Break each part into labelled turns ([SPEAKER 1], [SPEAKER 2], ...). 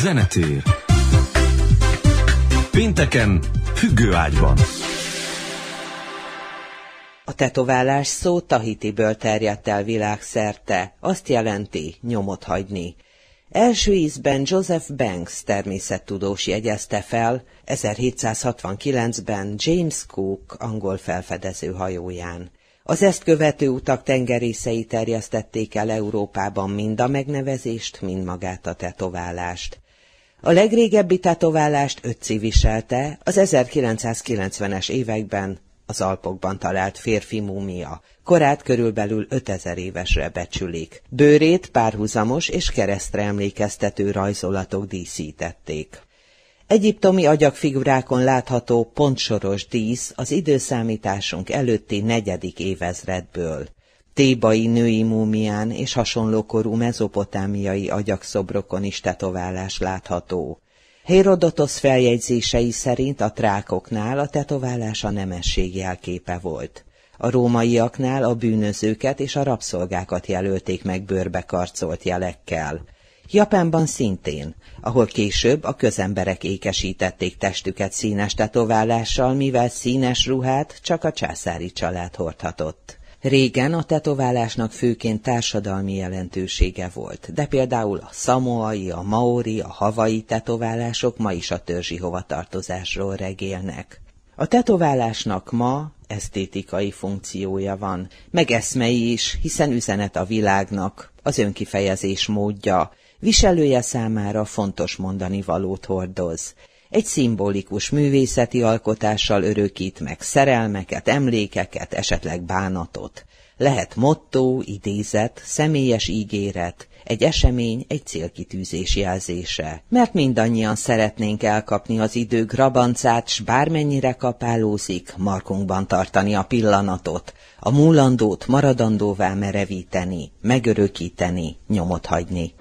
[SPEAKER 1] Zenetér. Pénteken függőágyban.
[SPEAKER 2] A tetoválás szó Tahitiből terjedt el világszerte, azt jelenti nyomot hagyni. Első ízben Joseph Banks természettudós jegyezte fel 1769-ben James Cook angol felfedező hajóján. Az ezt követő utak tengerészei terjesztették el Európában mind a megnevezést, mind magát a tetoválást. A legrégebbi tetoválást ötci viselte, az 1990-es években az Alpokban talált férfi múmia. Korát körülbelül 5000 évesre becsülik. Bőrét párhuzamos és keresztre emlékeztető rajzolatok díszítették. Egyiptomi agyagfigurákon látható pontsoros dísz az időszámításunk előtti negyedik évezredből. Tébai női múmián és hasonló korú mezopotámiai agyakszobrokon is tetoválás látható. Hérodotosz feljegyzései szerint a trákoknál a tetoválás a nemesség jelképe volt. A rómaiaknál a bűnözőket és a rabszolgákat jelölték meg bőrbe karcolt jelekkel. Japánban szintén, ahol később a közemberek ékesítették testüket színes tetoválással, mivel színes ruhát csak a császári család hordhatott. Régen a tetoválásnak főként társadalmi jelentősége volt, de például a szamoai, a maori, a havai tetoválások ma is a törzsi hovatartozásról regélnek. A tetoválásnak ma esztétikai funkciója van, meg eszmei is, hiszen üzenet a világnak, az önkifejezés módja, viselője számára fontos mondani valót hordoz. Egy szimbolikus művészeti alkotással örökít meg szerelmeket, emlékeket, esetleg bánatot. Lehet motto, idézet, személyes ígéret, egy esemény, egy célkitűzés jelzése. Mert mindannyian szeretnénk elkapni az idő grabancát, s bármennyire kapálózik, markunkban tartani a pillanatot, a múlandót maradandóvá merevíteni, megörökíteni, nyomot hagyni.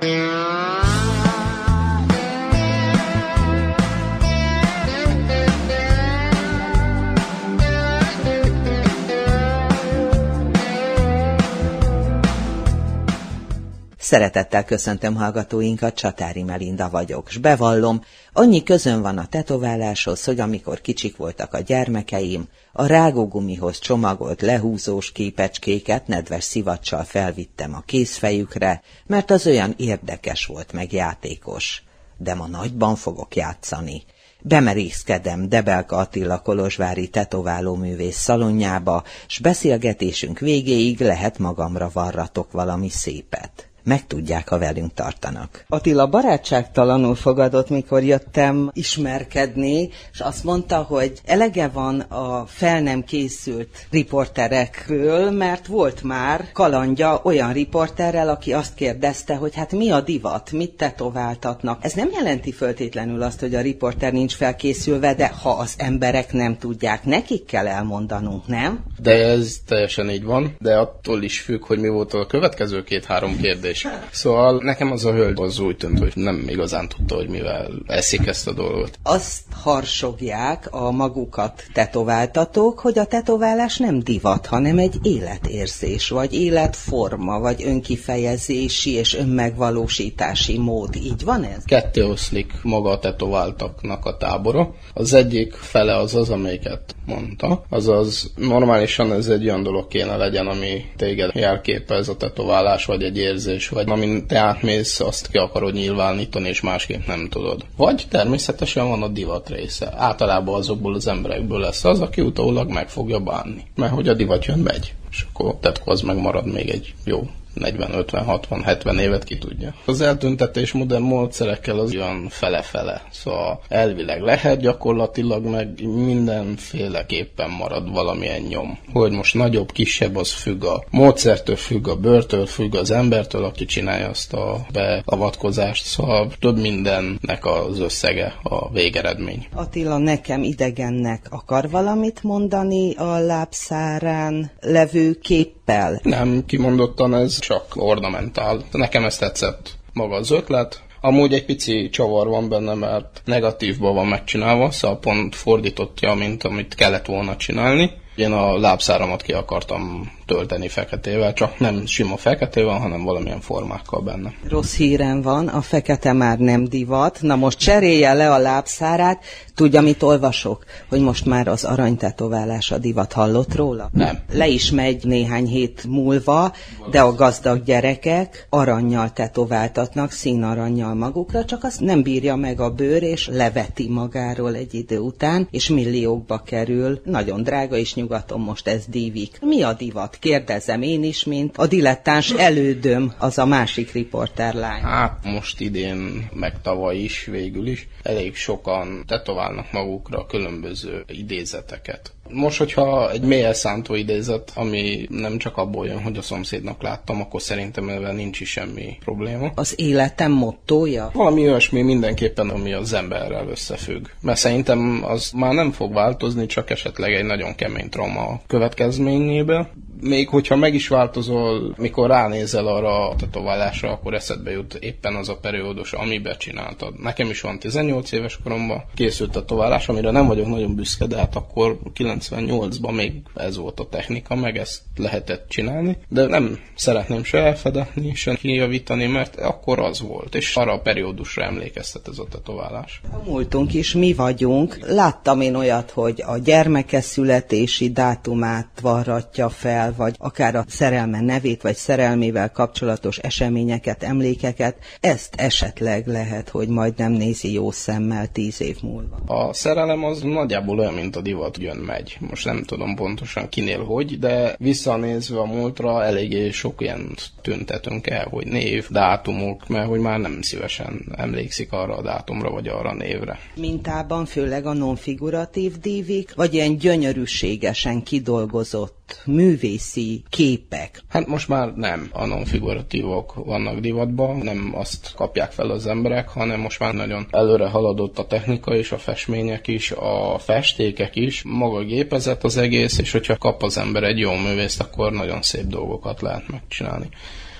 [SPEAKER 2] Szeretettel köszöntöm hallgatóinkat, Csatári Melinda vagyok, s bevallom, annyi közön van a tetováláshoz, hogy amikor kicsik voltak a gyermekeim, a rágógumihoz csomagolt lehúzós képecskéket nedves szivacsal felvittem a kézfejükre, mert az olyan érdekes volt meg játékos. De ma nagyban fogok játszani. Bemerészkedem Debelka Attila Kolozsvári tetováló művész szalonjába, s beszélgetésünk végéig lehet magamra varratok valami szépet megtudják, ha velünk tartanak. Attila barátságtalanul fogadott, mikor jöttem ismerkedni, és azt mondta, hogy elege van a fel nem készült riporterekről, mert volt már kalandja olyan riporterrel, aki azt kérdezte, hogy hát mi a divat, mit tetováltatnak. Ez nem jelenti föltétlenül azt, hogy a riporter nincs felkészülve, de ha az emberek nem tudják, nekik kell elmondanunk, nem?
[SPEAKER 3] De ez teljesen így van, de attól is függ, hogy mi volt a következő két-három kérdés is. Szóval nekem az a hölgy az úgy tűnt, hogy nem igazán tudta, hogy mivel eszik ezt a dolgot.
[SPEAKER 2] Azt harsogják a magukat tetováltatók, hogy a tetoválás nem divat, hanem egy életérzés, vagy életforma, vagy önkifejezési és önmegvalósítási mód. Így van ez?
[SPEAKER 3] Ketté oszlik maga a tetováltaknak a tábora. Az egyik fele az az, amelyiket mondta, azaz normálisan ez egy olyan dolog kéne legyen, ami téged jelképez a tetoválás, vagy egy érzés is, vagy amin te átmész, azt ki akarod nyilvánítani, és másképp nem tudod. Vagy természetesen van a divat része. Általában azokból az emberekből lesz az, aki utólag meg fogja bánni. Mert hogy a divat jön, megy. És akkor az megmarad még egy jó 40, 50, 60, 70 évet ki tudja. Az eltüntetés modern módszerekkel az olyan fele-fele. Szóval elvileg lehet, gyakorlatilag meg mindenféleképpen marad valamilyen nyom. Hogy most nagyobb, kisebb, az függ a módszertől, függ a bőrtől, függ az embertől, aki csinálja azt a beavatkozást. Szóval több mindennek az összege a végeredmény.
[SPEAKER 2] Attila nekem idegennek akar valamit mondani a lábszárán levő képpel?
[SPEAKER 3] Nem, kimondottan ez csak ornamentál. Nekem ez tetszett maga az ötlet. Amúgy egy pici csavar van benne, mert negatívban van megcsinálva, szóval pont fordítottja, mint amit kellett volna csinálni. Én a lábszáramat ki akartam tölteni feketével, csak nem sima feketével, hanem valamilyen formákkal benne.
[SPEAKER 4] Rossz hírem van, a fekete már nem divat. Na most cserélje le a lábszárát. Tudja, mit olvasok? Hogy most már az aranytetoválás a divat. Hallott róla?
[SPEAKER 3] Nem.
[SPEAKER 4] Le is megy néhány hét múlva, de a gazdag gyerekek aranyjal tetováltatnak, színaranyjal magukra, csak azt nem bírja meg a bőr, és leveti magáról egy idő után, és milliókba kerül. Nagyon drága, és nyugaton most ez dívik. Mi a divat? Kérdezem én is, mint a dilettáns elődöm, az a másik riporterlány.
[SPEAKER 3] Hát most idén, meg tavaly is végül is, elég sokan tetoválnak magukra különböző idézeteket. Most, hogyha egy mély szántó idézet, ami nem csak abból jön, hogy a szomszédnak láttam, akkor szerintem ezzel nincs is semmi probléma.
[SPEAKER 4] Az életem mottója?
[SPEAKER 3] Valami olyasmi mindenképpen, ami az emberrel összefügg. Mert szerintem az már nem fog változni, csak esetleg egy nagyon kemény trauma következményében még hogyha meg is változol, mikor ránézel arra a tetoválásra, akkor eszedbe jut éppen az a periódus, amiben csináltad. Nekem is van 18 éves koromban készült tetoválás, amire nem vagyok nagyon büszke, de hát akkor 98-ban még ez volt a technika, meg ezt lehetett csinálni, de nem szeretném se elfedetni, se kijavítani, mert akkor az volt, és arra a periódusra emlékeztet ez a tetoválás.
[SPEAKER 4] A múltunk is mi vagyunk. Láttam én olyat, hogy a gyermeke születési dátumát varratja fel, vagy akár a szerelme nevét, vagy szerelmével kapcsolatos eseményeket, emlékeket, ezt esetleg lehet, hogy majd nem nézi jó szemmel tíz év múlva.
[SPEAKER 3] A szerelem az nagyjából olyan, mint a divat jön-megy. Most nem tudom pontosan kinél hogy, de visszanézve a múltra eléggé sok ilyen tüntetünk el, hogy név, dátumok, mert hogy már nem szívesen emlékszik arra a dátumra, vagy arra a névre.
[SPEAKER 4] Mintában főleg a nonfiguratív dívik, vagy ilyen gyönyörűségesen kidolgozott művészi képek?
[SPEAKER 3] Hát most már nem. A nonfiguratívok vannak divatban, nem azt kapják fel az emberek, hanem most már nagyon előre haladott a technika és a festmények is, a festékek is, maga a gépezet az egész, és hogyha kap az ember egy jó művészt, akkor nagyon szép dolgokat lehet megcsinálni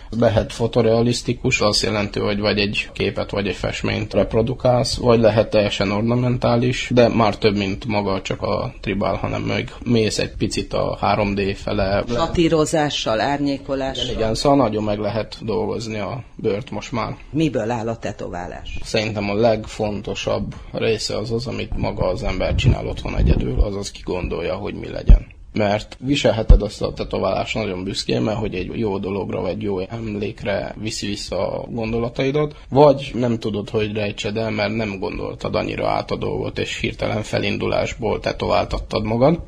[SPEAKER 3] lehet fotorealisztikus, azt jelenti, hogy vagy egy képet, vagy egy festményt reprodukálsz, vagy lehet teljesen ornamentális, de már több, mint maga csak a tribál, hanem meg mész egy picit a 3D fele.
[SPEAKER 4] Satírozással, árnyékolással.
[SPEAKER 3] Igen, igen, szóval nagyon meg lehet dolgozni a bőrt most már.
[SPEAKER 4] Miből áll a tetoválás?
[SPEAKER 3] Szerintem a legfontosabb része az az, amit maga az ember csinál otthon egyedül, azaz ki gondolja, hogy mi legyen mert viselheted azt a tetoválást nagyon büszkén, mert hogy egy jó dologra vagy jó emlékre viszi vissza a gondolataidat, vagy nem tudod, hogy rejtsed el, mert nem gondoltad annyira át a dolgot, és hirtelen felindulásból tetováltattad magad.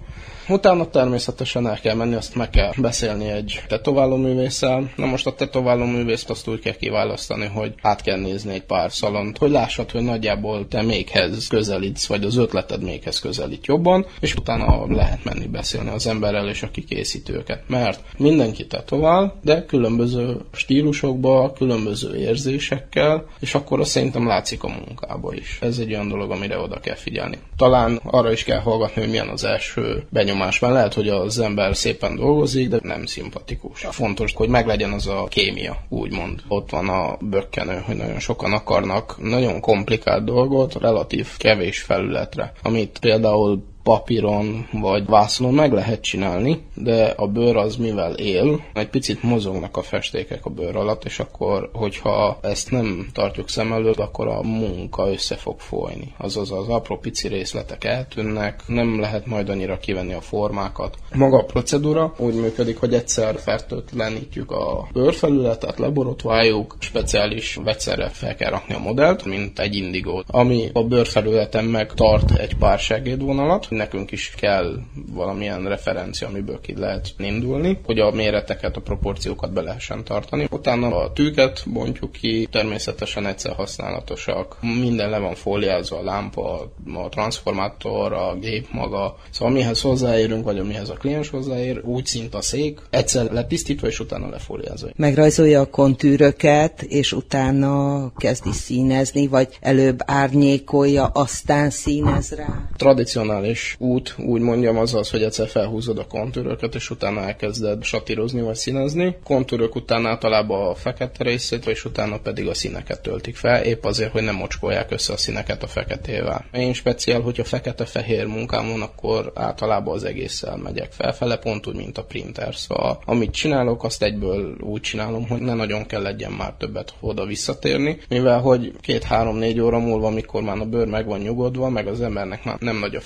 [SPEAKER 3] Utána természetesen el kell menni, azt meg kell beszélni egy tetováló művésszel. Na most a tetováló művészt azt úgy kell kiválasztani, hogy át kell nézni egy pár szalont, hogy lássad, hogy nagyjából te méghez közelítsz, vagy az ötleted méghez közelít jobban, és utána lehet menni beszélni az emberrel és a kikészítőket. Mert mindenki tetovál, de különböző stílusokba, különböző érzésekkel, és akkor azt szerintem látszik a munkába is. Ez egy olyan dolog, amire oda kell figyelni. Talán arra is kell hallgatni, hogy milyen az első benyomás benyomásban lehet, hogy az ember szépen dolgozik, de nem szimpatikus. Fontos, hogy meglegyen az a kémia, úgymond. Ott van a bökkenő, hogy nagyon sokan akarnak nagyon komplikált dolgot relatív kevés felületre, amit például papíron vagy vásznon meg lehet csinálni, de a bőr az mivel él, egy picit mozognak a festékek a bőr alatt, és akkor, hogyha ezt nem tartjuk szem előtt, akkor a munka össze fog folyni. Azaz az apró pici részletek eltűnnek, nem lehet majd annyira kivenni a formákat. Maga a procedúra úgy működik, hogy egyszer fertőtlenítjük a bőrfelületet, leborotváljuk, speciális vegyszerre fel kell rakni a modellt, mint egy indigót, ami a bőrfelületen meg tart egy pár segédvonalat, nekünk is kell valamilyen referencia, amiből ki lehet indulni, hogy a méreteket, a proporciókat be lehessen tartani. Utána a tűket bontjuk ki, természetesen egyszer használatosak. Minden le van fóliázva, a lámpa, a transformátor, a gép maga. Szóval mihez hozzáérünk, vagy amihez a kliens hozzáér, úgy szint a szék, egyszer letisztítva, és utána lefóliázva.
[SPEAKER 4] Megrajzolja a kontűröket, és utána kezdi színezni, vagy előbb árnyékolja, aztán színez rá?
[SPEAKER 3] Tradicionális Út, úgy mondjam, az az, hogy egyszer felhúzod a kontúröket, és utána elkezded satírozni vagy színezni. Kontúrök után általában a fekete részét, és utána pedig a színeket töltik fel, épp azért, hogy nem mocskolják össze a színeket a feketével. Én speciál, hogyha fekete-fehér munkám van, akkor általában az egésszel megyek felfele, pont úgy, mint a printer. Szóval amit csinálok, azt egyből úgy csinálom, hogy ne nagyon kell legyen már többet oda visszatérni, mivel hogy két-három-négy óra múlva, amikor már a bőr meg van nyugodva, meg az embernek már nem nagy a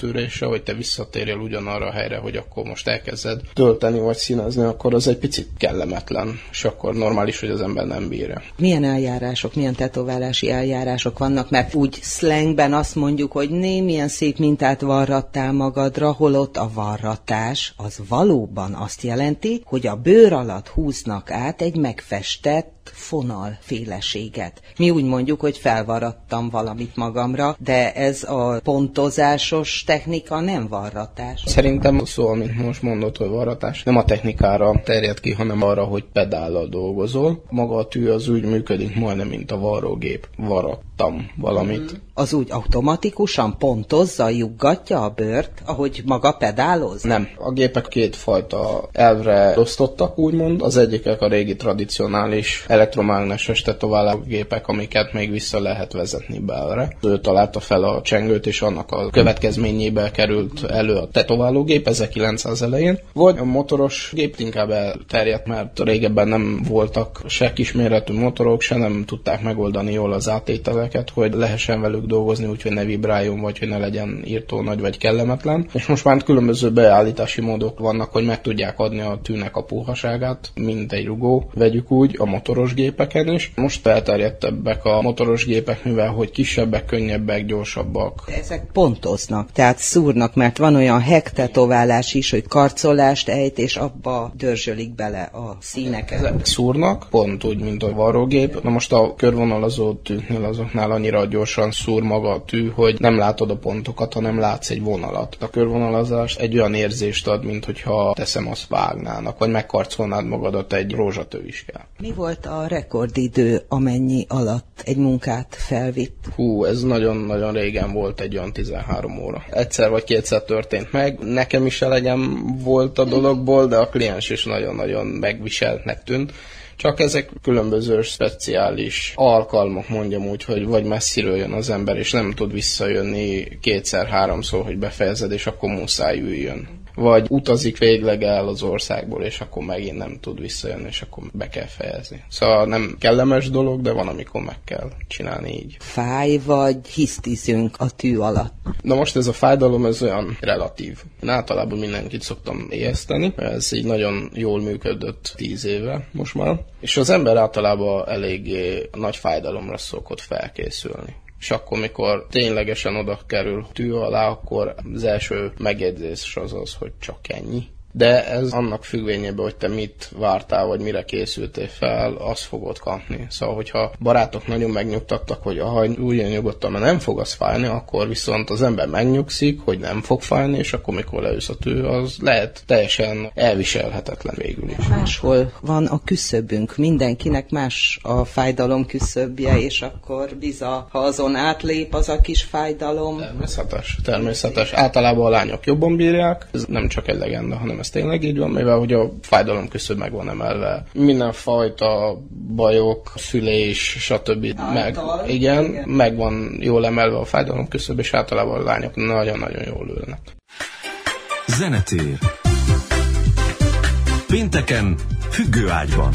[SPEAKER 3] fájdalomtűrése, hogy te visszatérjél ugyanarra a helyre, hogy akkor most elkezded tölteni vagy színezni, akkor az egy picit kellemetlen, és akkor normális, hogy az ember nem bírja.
[SPEAKER 4] Milyen eljárások, milyen tetoválási eljárások vannak, mert úgy slangben azt mondjuk, hogy né, szép mintát varrattál magadra, holott a varratás az valóban azt jelenti, hogy a bőr alatt húznak át egy megfestett fonal féleséget. Mi úgy mondjuk, hogy felvarattam valamit magamra, de ez a pontozásos technika nem varratás.
[SPEAKER 3] Szerintem szó, amit most mondott, hogy varratás, nem a technikára terjed ki, hanem arra, hogy pedállal dolgozol. Maga a tű az úgy működik majdnem, mint a varrógép. Varattam valamit.
[SPEAKER 4] Az úgy automatikusan pontozza, juggatja a bőrt, ahogy maga pedáloz?
[SPEAKER 3] Nem. A gépek kétfajta elvre osztottak, úgymond. Az egyikek a régi tradicionális elektromágneses tetoválógépek, amiket még vissza lehet vezetni belre. Ő találta fel a csengőt, és annak a következményébe került elő a tetoválógép 1900 elején. Vagy a motoros gép inkább elterjedt, mert régebben nem voltak se kisméretű motorok, se nem tudták megoldani jól az átételeket, hogy lehessen velük dolgozni, úgyhogy ne vibráljon, vagy hogy ne legyen írtó nagy vagy kellemetlen. És most már különböző beállítási módok vannak, hogy meg tudják adni a tűnek a puhaságát, mint egy rugó, vegyük úgy, a motoros motoros gépeken is. Most elterjedtebbek a motoros gépek, mivel hogy kisebbek, könnyebbek, gyorsabbak.
[SPEAKER 4] Ezek pontoznak, tehát szúrnak, mert van olyan hektetoválás is, hogy karcolást ejt, és abba dörzsölik bele a színeket.
[SPEAKER 3] Ezek szúrnak, pont úgy, mint a varrógép. Na most a körvonalazó tűknél azoknál annyira gyorsan szúr maga a tű, hogy nem látod a pontokat, hanem látsz egy vonalat. A körvonalazás egy olyan érzést ad, mint hogyha teszem azt vágnának, vagy megkarcolnád magadat egy rózsatőiskkel.
[SPEAKER 4] Mi volt a rekordidő, amennyi alatt egy munkát felvitt?
[SPEAKER 3] Hú, ez nagyon-nagyon régen volt egy olyan 13 óra. Egyszer vagy kétszer történt meg. Nekem is elegem volt a dologból, de a kliens is nagyon-nagyon megviseltnek tűnt. Csak ezek különböző speciális alkalmak, mondjam úgy, hogy vagy messziről jön az ember, és nem tud visszajönni kétszer-háromszor, hogy befejezed, és akkor muszáj üljön vagy utazik végleg el az országból, és akkor megint nem tud visszajönni, és akkor be kell fejezni. Szóval nem kellemes dolog, de van, amikor meg kell csinálni így.
[SPEAKER 4] Fáj, vagy hisztizünk a tű alatt?
[SPEAKER 3] Na most ez a fájdalom, ez olyan relatív. Én általában mindenkit szoktam éjeszteni, ez így nagyon jól működött tíz éve most már, és az ember általában eléggé nagy fájdalomra szokott felkészülni és akkor, mikor ténylegesen oda kerül tű alá, akkor az első megjegyzés az az, hogy csak ennyi de ez annak függvényében, hogy te mit vártál, vagy mire készültél fel, azt fogod kapni. Szóval, hogyha barátok nagyon megnyugtattak, hogy ha úgy nyugodtan, mert nem fog az fájni, akkor viszont az ember megnyugszik, hogy nem fog fájni, és akkor mikor leülsz a tő, az lehet teljesen elviselhetetlen végül is.
[SPEAKER 4] Máshol van a küszöbünk, mindenkinek más a fájdalom küszöbje, és akkor biza, ha azon átlép az a kis fájdalom.
[SPEAKER 3] Természetes, természetes. Általában a lányok jobban bírják, ez nem csak egy legenda, hanem ez tényleg így van, mivel hogy a fájdalom küszöb meg van emelve. Mindenfajta bajok, szülés, stb. Által, meg, igen, igen, meg van jól emelve a fájdalom küszöb, és általában a lányok nagyon-nagyon jól ülnek.
[SPEAKER 1] Zenetér Pénteken függőágyban.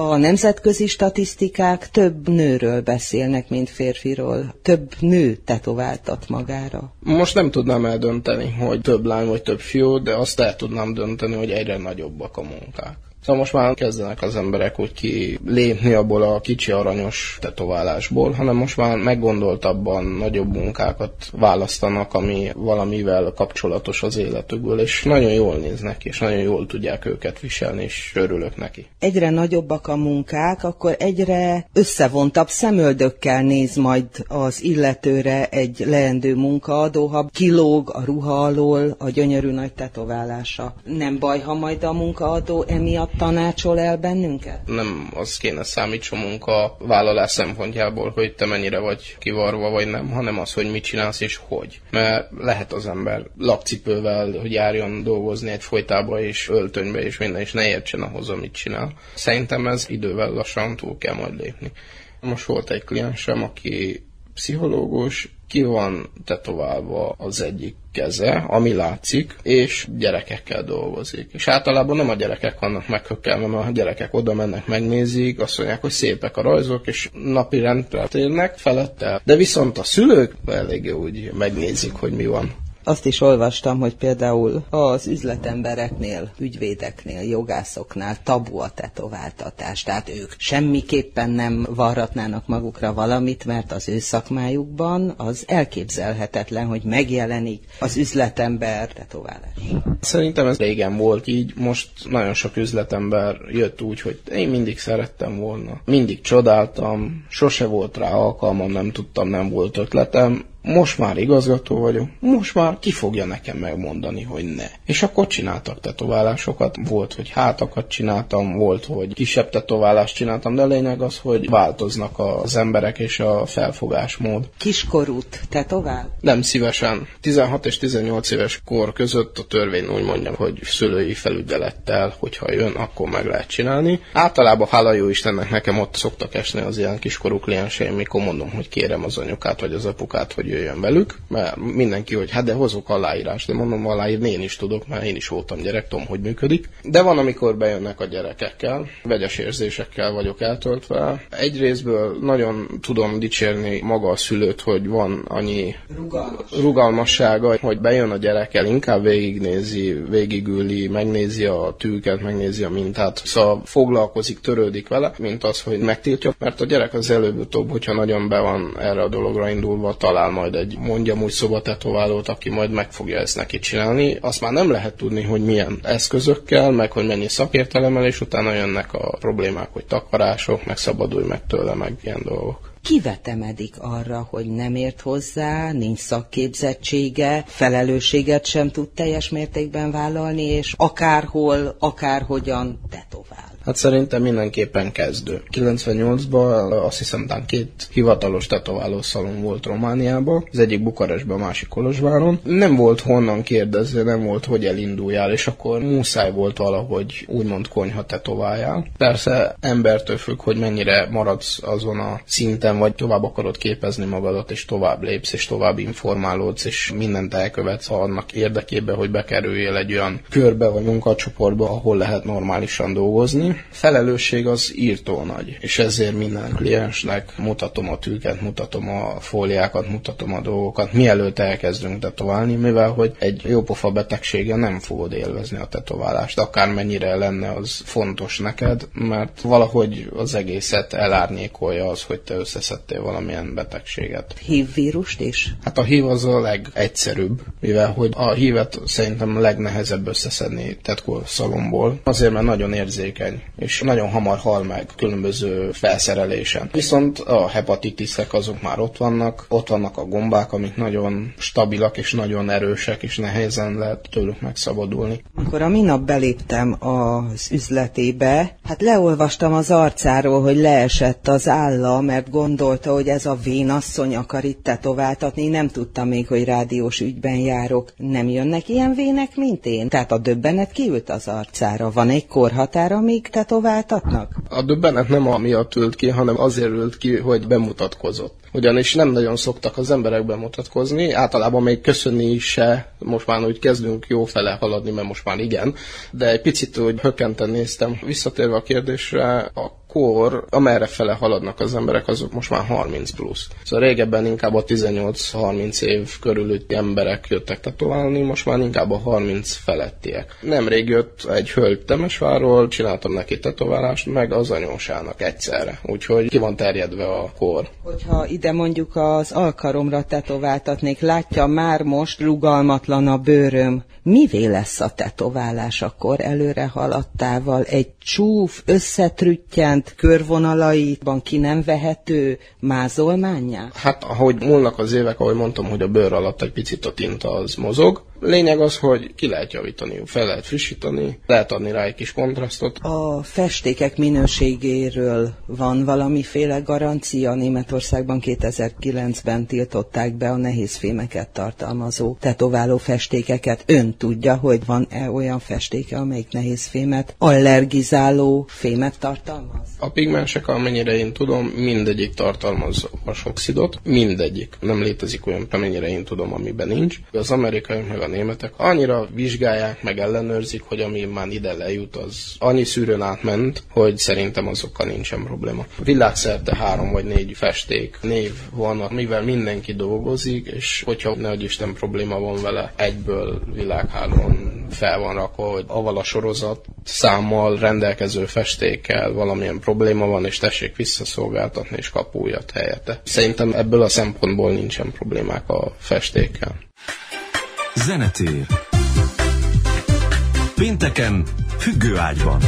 [SPEAKER 4] A nemzetközi statisztikák több nőről beszélnek, mint férfiról. Több nő tetováltat magára.
[SPEAKER 3] Most nem tudnám eldönteni, hogy több lány vagy több fiú, de azt el tudnám dönteni, hogy egyre nagyobbak a munkák. Szóval most már kezdenek az emberek úgy ki lépni abból a kicsi aranyos tetoválásból, hanem most már meggondoltabban nagyobb munkákat választanak, ami valamivel kapcsolatos az életükből, és nagyon jól néznek, és nagyon jól tudják őket viselni, és örülök neki.
[SPEAKER 4] Egyre nagyobbak a munkák, akkor egyre összevontabb szemöldökkel néz majd az illetőre egy leendő munkaadó, ha kilóg a ruha alól a gyönyörű nagy tetoválása. Nem baj, ha majd a munkaadó emiatt tanácsol el bennünket?
[SPEAKER 3] Nem az kéne számítsomunk a vállalás szempontjából, hogy te mennyire vagy kivarva, vagy nem, hanem az, hogy mit csinálsz és hogy. Mert lehet az ember lakcipővel, hogy járjon dolgozni egy folytába és öltönybe és minden, és ne értsen ahhoz, amit csinál. Szerintem ez idővel lassan túl kell majd lépni. Most volt egy kliensem, aki pszichológus, ki van tetoválva az egyik keze, ami látszik, és gyerekekkel dolgozik. És általában nem a gyerekek vannak meghökkelve, mert a gyerekek oda mennek, megnézik, azt mondják, hogy szépek a rajzok, és napi rendre térnek felette. De viszont a szülők eléggé úgy megnézik, hogy mi van.
[SPEAKER 4] Azt is olvastam, hogy például az üzletembereknél, ügyvédeknél, jogászoknál tabu a tetováltatás. Tehát ők semmiképpen nem varratnának magukra valamit, mert az ő szakmájukban az elképzelhetetlen, hogy megjelenik az üzletember tetoválás.
[SPEAKER 3] Szerintem ez régen volt így, most nagyon sok üzletember jött úgy, hogy én mindig szerettem volna. Mindig csodáltam, sose volt rá alkalmam, nem tudtam, nem volt ötletem most már igazgató vagyok, most már ki fogja nekem megmondani, hogy ne. És akkor csináltak tetoválásokat, volt, hogy hátakat csináltam, volt, hogy kisebb tetoválást csináltam, de a lényeg az, hogy változnak az emberek és a felfogásmód.
[SPEAKER 4] Kiskorút tetovál?
[SPEAKER 3] Nem szívesen. 16 és 18 éves kor között a törvény úgy mondja, hogy szülői felügyelettel, hogyha jön, akkor meg lehet csinálni. Általában hála jó Istennek nekem ott szoktak esni az ilyen kiskorú klienseim, mikor mondom, hogy kérem az anyukát vagy az apukát, hogy jöjjön velük, mert mindenki, hogy hát de hozok aláírást, de mondom, aláírni én is tudok, mert én is voltam gyerek, tudom, hogy működik. De van, amikor bejönnek a gyerekekkel, vegyes érzésekkel vagyok eltöltve. Egy részből nagyon tudom dicsérni maga a szülőt, hogy van annyi Rugalmas. rugalmassága, hogy bejön a gyerekkel, inkább végignézi, végigüli, megnézi a tűket, megnézi a mintát, szóval foglalkozik, törődik vele, mint az, hogy megtiltja, mert a gyerek az előbb-utóbb, hogyha nagyon be van erre a dologra indulva, talál majd egy mondjam úgy szobatetoválót, aki majd meg fogja ezt neki csinálni. Azt már nem lehet tudni, hogy milyen eszközökkel, meg hogy mennyi szakértelemmel, és utána jönnek a problémák, hogy takarások, meg szabadulj meg tőle, meg ilyen dolgok
[SPEAKER 4] kivetemedik arra, hogy nem ért hozzá, nincs szakképzettsége, felelősséget sem tud teljes mértékben vállalni, és akárhol, akárhogyan tetovál.
[SPEAKER 3] Hát szerintem mindenképpen kezdő. 98-ban azt hiszem talán két hivatalos tetováló szalon volt Romániában, az egyik Bukarestben, a másik Kolozsváron. Nem volt honnan kérdezni, nem volt, hogy elinduljál, és akkor muszáj volt valahogy úgymond konyha tetováljál. Persze embertől függ, hogy mennyire maradsz azon a szinten, vagy tovább akarod képezni magadat, és tovább lépsz, és tovább informálódsz, és mindent elkövetsz annak érdekében, hogy bekerüljél egy olyan körbe vagy munkacsoportba, ahol lehet normálisan dolgozni felelősség az írtó nagy, és ezért minden kliensnek mutatom a tűket, mutatom a fóliákat, mutatom a dolgokat, mielőtt elkezdünk tetoválni, mivel hogy egy jópofa betegsége nem fogod élvezni a tetoválást, akármennyire lenne az fontos neked, mert valahogy az egészet elárnyékolja az, hogy te összeszedtél valamilyen betegséget.
[SPEAKER 4] Hív vírust is?
[SPEAKER 3] Hát a hív az a legegyszerűbb, mivel hogy a hívet szerintem a legnehezebb összeszedni tetkó szalomból, azért mert nagyon érzékeny és nagyon hamar hal meg különböző felszerelésen. Viszont a hepatitiszek azok már ott vannak, ott vannak a gombák, amik nagyon stabilak és nagyon erősek, és nehézen lehet tőlük megszabadulni.
[SPEAKER 4] Amikor a minap beléptem az üzletébe, hát leolvastam az arcáról, hogy leesett az álla, mert gondolta, hogy ez a vénasszony akar itt tetováltatni, nem tudtam még, hogy rádiós ügyben járok. Nem jönnek ilyen vének, mint én? Tehát a döbbenet kiült az arcára. Van egy korhatár, amíg tetováltatnak?
[SPEAKER 3] A döbbenet nem amiatt ült ki, hanem azért ült ki, hogy bemutatkozott. Ugyanis nem nagyon szoktak az emberek bemutatkozni, általában még köszönni se, most már úgy kezdünk jó fele haladni, mert most már igen, de egy picit úgy hökkenten néztem. Visszatérve a kérdésre, a kor, amerre fele haladnak az emberek, azok most már 30 plusz. Szóval régebben inkább a 18-30 év körülötti emberek jöttek tetoválni, most már inkább a 30 felettiek. Nemrég jött egy hölgy Temesváról, csináltam neki tetoválást, meg az anyósának egyszerre. Úgyhogy ki van terjedve a kor.
[SPEAKER 4] Hogyha ide mondjuk az alkaromra tetováltatnék, látja már most rugalmatlan a bőröm. Mivé lesz a tetoválás akkor előre haladtával? Egy csúf, összetrüttyent körvonalaiban ki nem vehető mázolmányá?
[SPEAKER 3] Hát, ahogy múlnak az évek, ahogy mondtam, hogy a bőr alatt egy picit a tinta az mozog, Lényeg az, hogy ki lehet javítani, fel lehet frissítani, lehet adni rá egy kis kontrasztot.
[SPEAKER 4] A festékek minőségéről van valamiféle garancia. Németországban 2009-ben tiltották be a nehéz fémeket tartalmazó tetováló festékeket. Ön tudja, hogy van-e olyan festéke, amelyik nehéz fémet, allergizáló fémet tartalmaz?
[SPEAKER 3] A pigmensek, amennyire én tudom, mindegyik tartalmaz vasoxidot, mindegyik. Nem létezik olyan, amennyire én tudom, amiben nincs. Az amerikai meg a németek annyira vizsgálják, meg ellenőrzik, hogy ami már ide lejut, az annyi szűrőn átment, hogy szerintem azokkal nincsen probléma. Világszerte három vagy négy festék név van, mivel mindenki dolgozik, és hogyha ne Isten probléma van vele, egyből világhálón fel van rakva, hogy aval a sorozat számmal rendelkező festékkel valamilyen probléma van, és tessék visszaszolgáltatni, és kap helyette. Szerintem ebből a szempontból nincsen problémák a festékkel.
[SPEAKER 1] Zenetér. Pénteken függőágyban.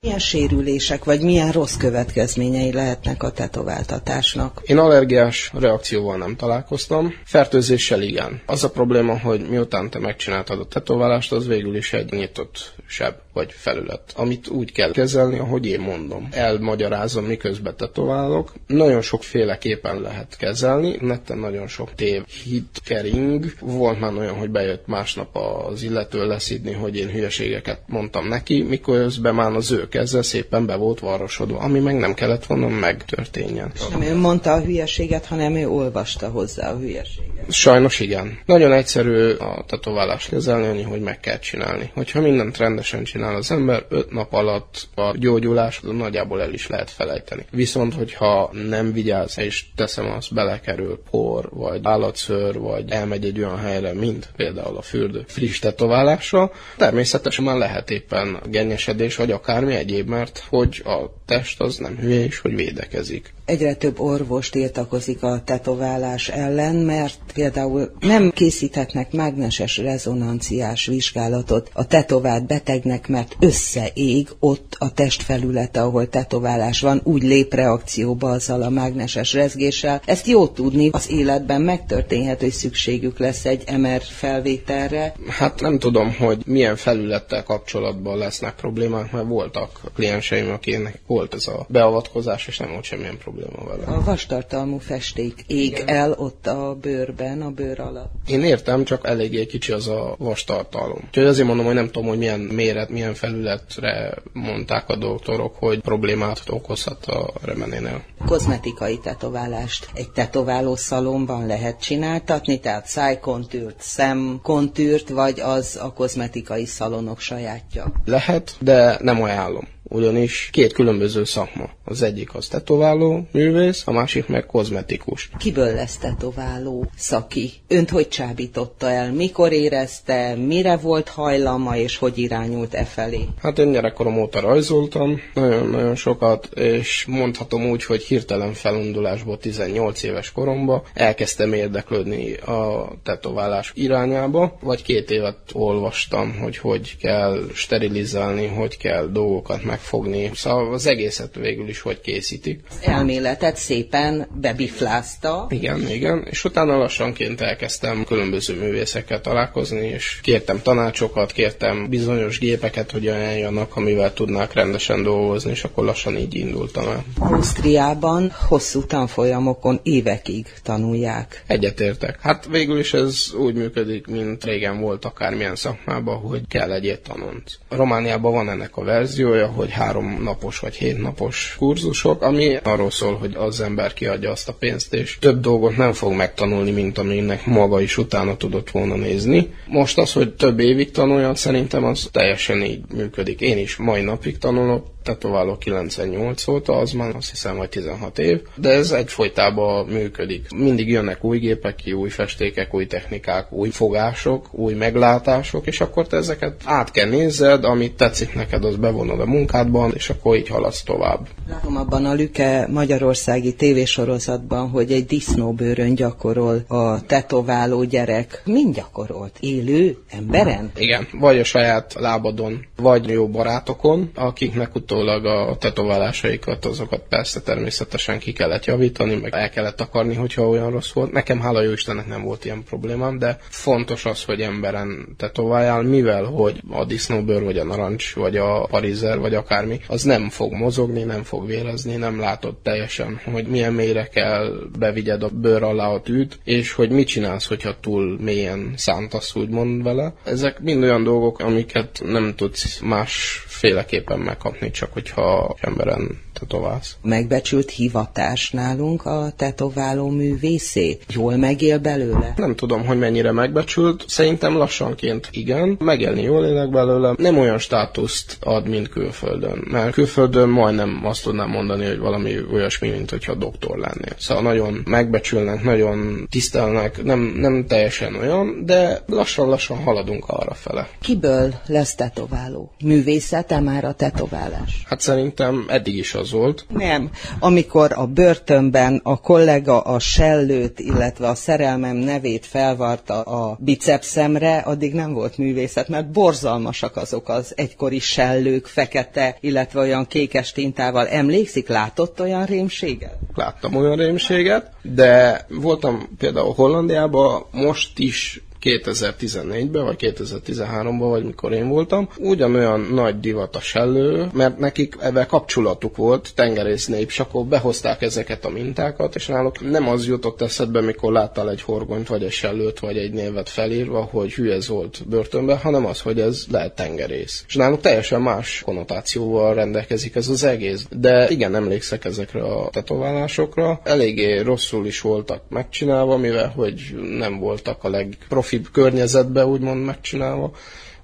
[SPEAKER 4] Milyen sérülések, vagy milyen rossz következményei lehetnek a tetováltatásnak?
[SPEAKER 3] Én allergiás reakcióval nem találkoztam, fertőzéssel igen. Az a probléma, hogy miután te megcsináltad a tetoválást, az végül is egy nyitott seb vagy felület, amit úgy kell kezelni, ahogy én mondom. Elmagyarázom, miközben tetoválok. Nagyon sokféleképpen lehet kezelni, netten nagyon sok tév, hit, kering. Volt már olyan, hogy bejött másnap az illető leszidni, hogy én hülyeségeket mondtam neki, miközben már az ő keze szépen be volt varrosodva, ami meg nem kellett volna megtörténjen.
[SPEAKER 4] Nem ő mondta a hülyeséget, hanem ő olvasta hozzá a hülyeséget.
[SPEAKER 3] Sajnos igen. Nagyon egyszerű a tetoválást kezelni, hogy meg kell csinálni. Hogyha mindent rendesen csinál az ember, öt nap alatt a gyógyulás nagyjából el is lehet felejteni. Viszont, hogyha nem vigyáz, és teszem azt, belekerül por, vagy állatszőr, vagy elmegy egy olyan helyre, mint például a fürdő friss tetoválása, természetesen már lehet éppen gennyesedés, vagy akármi egyéb, mert hogy a test az nem hülye, és hogy védekezik.
[SPEAKER 4] Egyre több orvos tiltakozik a tetoválás ellen, mert például nem készíthetnek mágneses rezonanciás vizsgálatot a tetovált betegnek, mert összeég ott a testfelülete, ahol tetoválás van, úgy lép reakcióba azzal a mágneses rezgéssel. Ezt jó tudni, az életben megtörténhet, hogy szükségük lesz egy MR felvételre.
[SPEAKER 3] Hát nem tudom, hogy milyen felülettel kapcsolatban lesznek problémák, mert voltak klienseim, akinek volt ez a beavatkozás, és nem volt semmilyen probléma probléma vele.
[SPEAKER 4] A vastartalmú festék ég Igen. el ott a bőrben, a bőr alatt.
[SPEAKER 3] Én értem, csak eléggé kicsi az a vastartalom. Úgyhogy azért mondom, hogy nem tudom, hogy milyen méret, milyen felületre mondták a doktorok, hogy problémát okozhat a remenénél.
[SPEAKER 4] Kozmetikai tetoválást egy tetováló szalomban lehet csináltatni, tehát szájkontűrt, szemkontűrt, vagy az a kozmetikai szalonok sajátja?
[SPEAKER 3] Lehet, de nem ajánlom ugyanis két különböző szakma. Az egyik az tetováló művész, a másik meg kozmetikus.
[SPEAKER 4] Kiből lesz tetováló szaki? Önt hogy csábította el? Mikor érezte? Mire volt hajlama, és hogy irányult e felé?
[SPEAKER 3] Hát én gyerekkorom óta rajzoltam, nagyon-nagyon sokat, és mondhatom úgy, hogy hirtelen felundulásból 18 éves koromba elkezdtem érdeklődni a tetoválás irányába, vagy két évet olvastam, hogy hogy kell sterilizálni, hogy kell dolgokat meg megfogni. Szóval az egészet végül is hogy készítik.
[SPEAKER 4] Elméletet szépen bebiflázta.
[SPEAKER 3] Igen, igen, és utána lassanként elkezdtem különböző művészekkel találkozni, és kértem tanácsokat, kértem bizonyos gépeket, hogy ajánljanak, amivel tudnák rendesen dolgozni, és akkor lassan így indultam el.
[SPEAKER 4] Ausztriában hosszú tanfolyamokon évekig tanulják.
[SPEAKER 3] Egyetértek. Hát végül is ez úgy működik, mint régen volt akármilyen szakmában, hogy kell egy tanont. Romániában van ennek a verziója, hogy vagy három napos vagy hét napos kurzusok, ami arról szól, hogy az ember kiadja azt a pénzt, és több dolgot nem fog megtanulni, mint aminek maga is utána tudott volna nézni. Most az, hogy több évig tanuljon, szerintem az teljesen így működik. Én is mai napig tanulok, tetoválok 98 óta, az már azt hiszem, hogy 16 év, de ez egyfolytában működik. Mindig jönnek új gépek ki, új festékek, új technikák, új fogások, új meglátások, és akkor te ezeket át kell nézzed, amit tetszik neked, az bevonod a munkádban, és akkor így haladsz tovább.
[SPEAKER 4] Látom abban a Lüke magyarországi tévésorozatban, hogy egy disznóbőrön gyakorol a tetováló gyerek. Mind gyakorolt? Élő emberen?
[SPEAKER 3] Igen, vagy a saját lábadon, vagy jó barátokon, akiknek utol Állítólag a tetoválásaikat, azokat persze természetesen ki kellett javítani, meg el kellett akarni, hogyha olyan rossz volt. Nekem hála jó Istennek nem volt ilyen problémám, de fontos az, hogy emberen tetováljál, mivel hogy a disznóbőr, vagy a narancs, vagy a parizer, vagy akármi, az nem fog mozogni, nem fog vérezni, nem látod teljesen, hogy milyen mélyre kell bevigyed a bőr alá a tűt, és hogy mit csinálsz, hogyha túl mélyen szántasz, úgymond vele. Ezek mind olyan dolgok, amiket nem tudsz másféleképpen megkapni, csak hogyha emberen tetoválsz.
[SPEAKER 4] Megbecsült hivatás nálunk a tetováló művészé? Jól megél belőle?
[SPEAKER 3] Nem tudom, hogy mennyire megbecsült. Szerintem lassanként igen. Megélni jól élek belőle. Nem olyan státuszt ad, mint külföldön. Mert külföldön majdnem azt tudnám mondani, hogy valami olyasmi, mint hogyha doktor lennél. Szóval nagyon megbecsülnek, nagyon tisztelnek, nem, nem teljesen olyan, de lassan-lassan haladunk arra fele.
[SPEAKER 4] Kiből lesz tetováló? Művészete már a tetoválás?
[SPEAKER 3] Hát szerintem eddig is az volt.
[SPEAKER 4] Nem. Amikor a börtönben a kollega a sellőt, illetve a szerelmem nevét felvarta a bicepszemre, addig nem volt művészet, mert borzalmasak azok az egykori sellők, fekete, illetve olyan kékes tintával. Emlékszik, látott olyan rémséget?
[SPEAKER 3] Láttam olyan rémséget, de voltam például Hollandiában, most is 2014-ben, vagy 2013-ban, vagy mikor én voltam, ugyanolyan nagy divat a sellő, mert nekik ebben kapcsolatuk volt, tengerész nép, és akkor behozták ezeket a mintákat, és náluk nem az jutott eszedbe, mikor láttál egy horgonyt, vagy egy sellőt, vagy egy névet felírva, hogy hülye volt börtönbe, hanem az, hogy ez lehet tengerész. És náluk teljesen más konnotációval rendelkezik ez az egész. De igen, emlékszek ezekre a tetoválásokra. Eléggé rosszul is voltak megcsinálva, mivel hogy nem voltak a legprofi profibb környezetbe úgymond megcsinálva.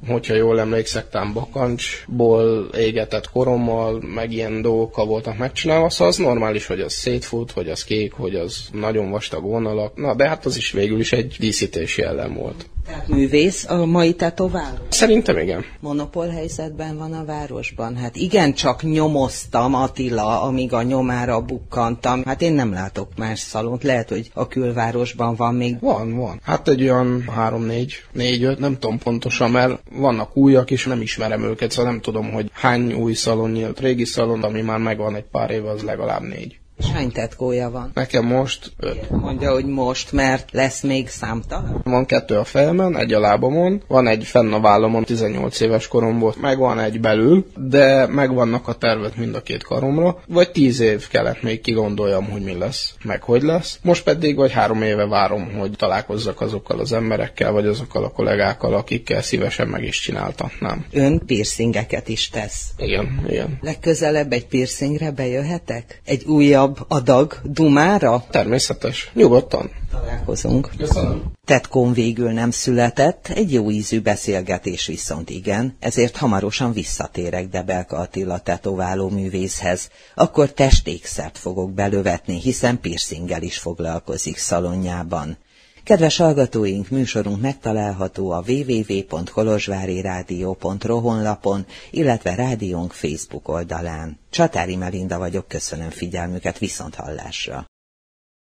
[SPEAKER 3] Hogyha jól emlékszek, tám bakancsból égetett korommal, meg ilyen dolgokkal voltak megcsinálva, szóval az normális, hogy az szétfut, hogy az kék, hogy az nagyon vastag vonalak. Na, de hát az is végül is egy díszítési ellen volt.
[SPEAKER 4] Tehát művész a mai tetováló?
[SPEAKER 3] Szerintem igen.
[SPEAKER 4] Monopól helyzetben van a városban. Hát igen, csak nyomoztam Attila, amíg a nyomára bukkantam. Hát én nem látok más szalont. Lehet, hogy a külvárosban van még.
[SPEAKER 3] Van, van. Hát egy olyan három-négy, négy-öt, nem tudom pontosan, mert vannak újak is, nem ismerem őket, szóval nem tudom, hogy hány új szalon nyílt. Régi szalon, ami már megvan egy pár éve, az legalább négy.
[SPEAKER 4] És hány tetkója van?
[SPEAKER 3] Nekem most öt.
[SPEAKER 4] Mondja, hogy most, mert lesz még számtalan?
[SPEAKER 3] Van kettő a fejemben, egy a lábamon, van egy fenn a vállamon, 18 éves koromból, meg van egy belül, de megvannak a tervek mind a két karomra, vagy 10 év kellett még kigondoljam, hogy mi lesz, meg hogy lesz. Most pedig vagy három éve várom, hogy találkozzak azokkal az emberekkel, vagy azokkal a kollégákkal, akikkel szívesen meg is csináltatnám.
[SPEAKER 4] Ön piercingeket is tesz.
[SPEAKER 3] Igen, igen.
[SPEAKER 4] Legközelebb egy piercingre bejöhetek? Egy újabb újabb adag Dumára?
[SPEAKER 3] Természetes. Nyugodtan.
[SPEAKER 4] Találkozunk.
[SPEAKER 3] Köszönöm.
[SPEAKER 4] Tetkon végül nem született, egy jó ízű beszélgetés viszont igen, ezért hamarosan visszatérek Debelka Attila tetováló művészhez. Akkor testékszert fogok belövetni, hiszen piercinggel is foglalkozik szalonjában. Kedves hallgatóink, műsorunk megtalálható a www.kolozsváriradio.ro honlapon, illetve rádiónk Facebook oldalán. Csatári Melinda vagyok, köszönöm figyelmüket, viszont hallásra.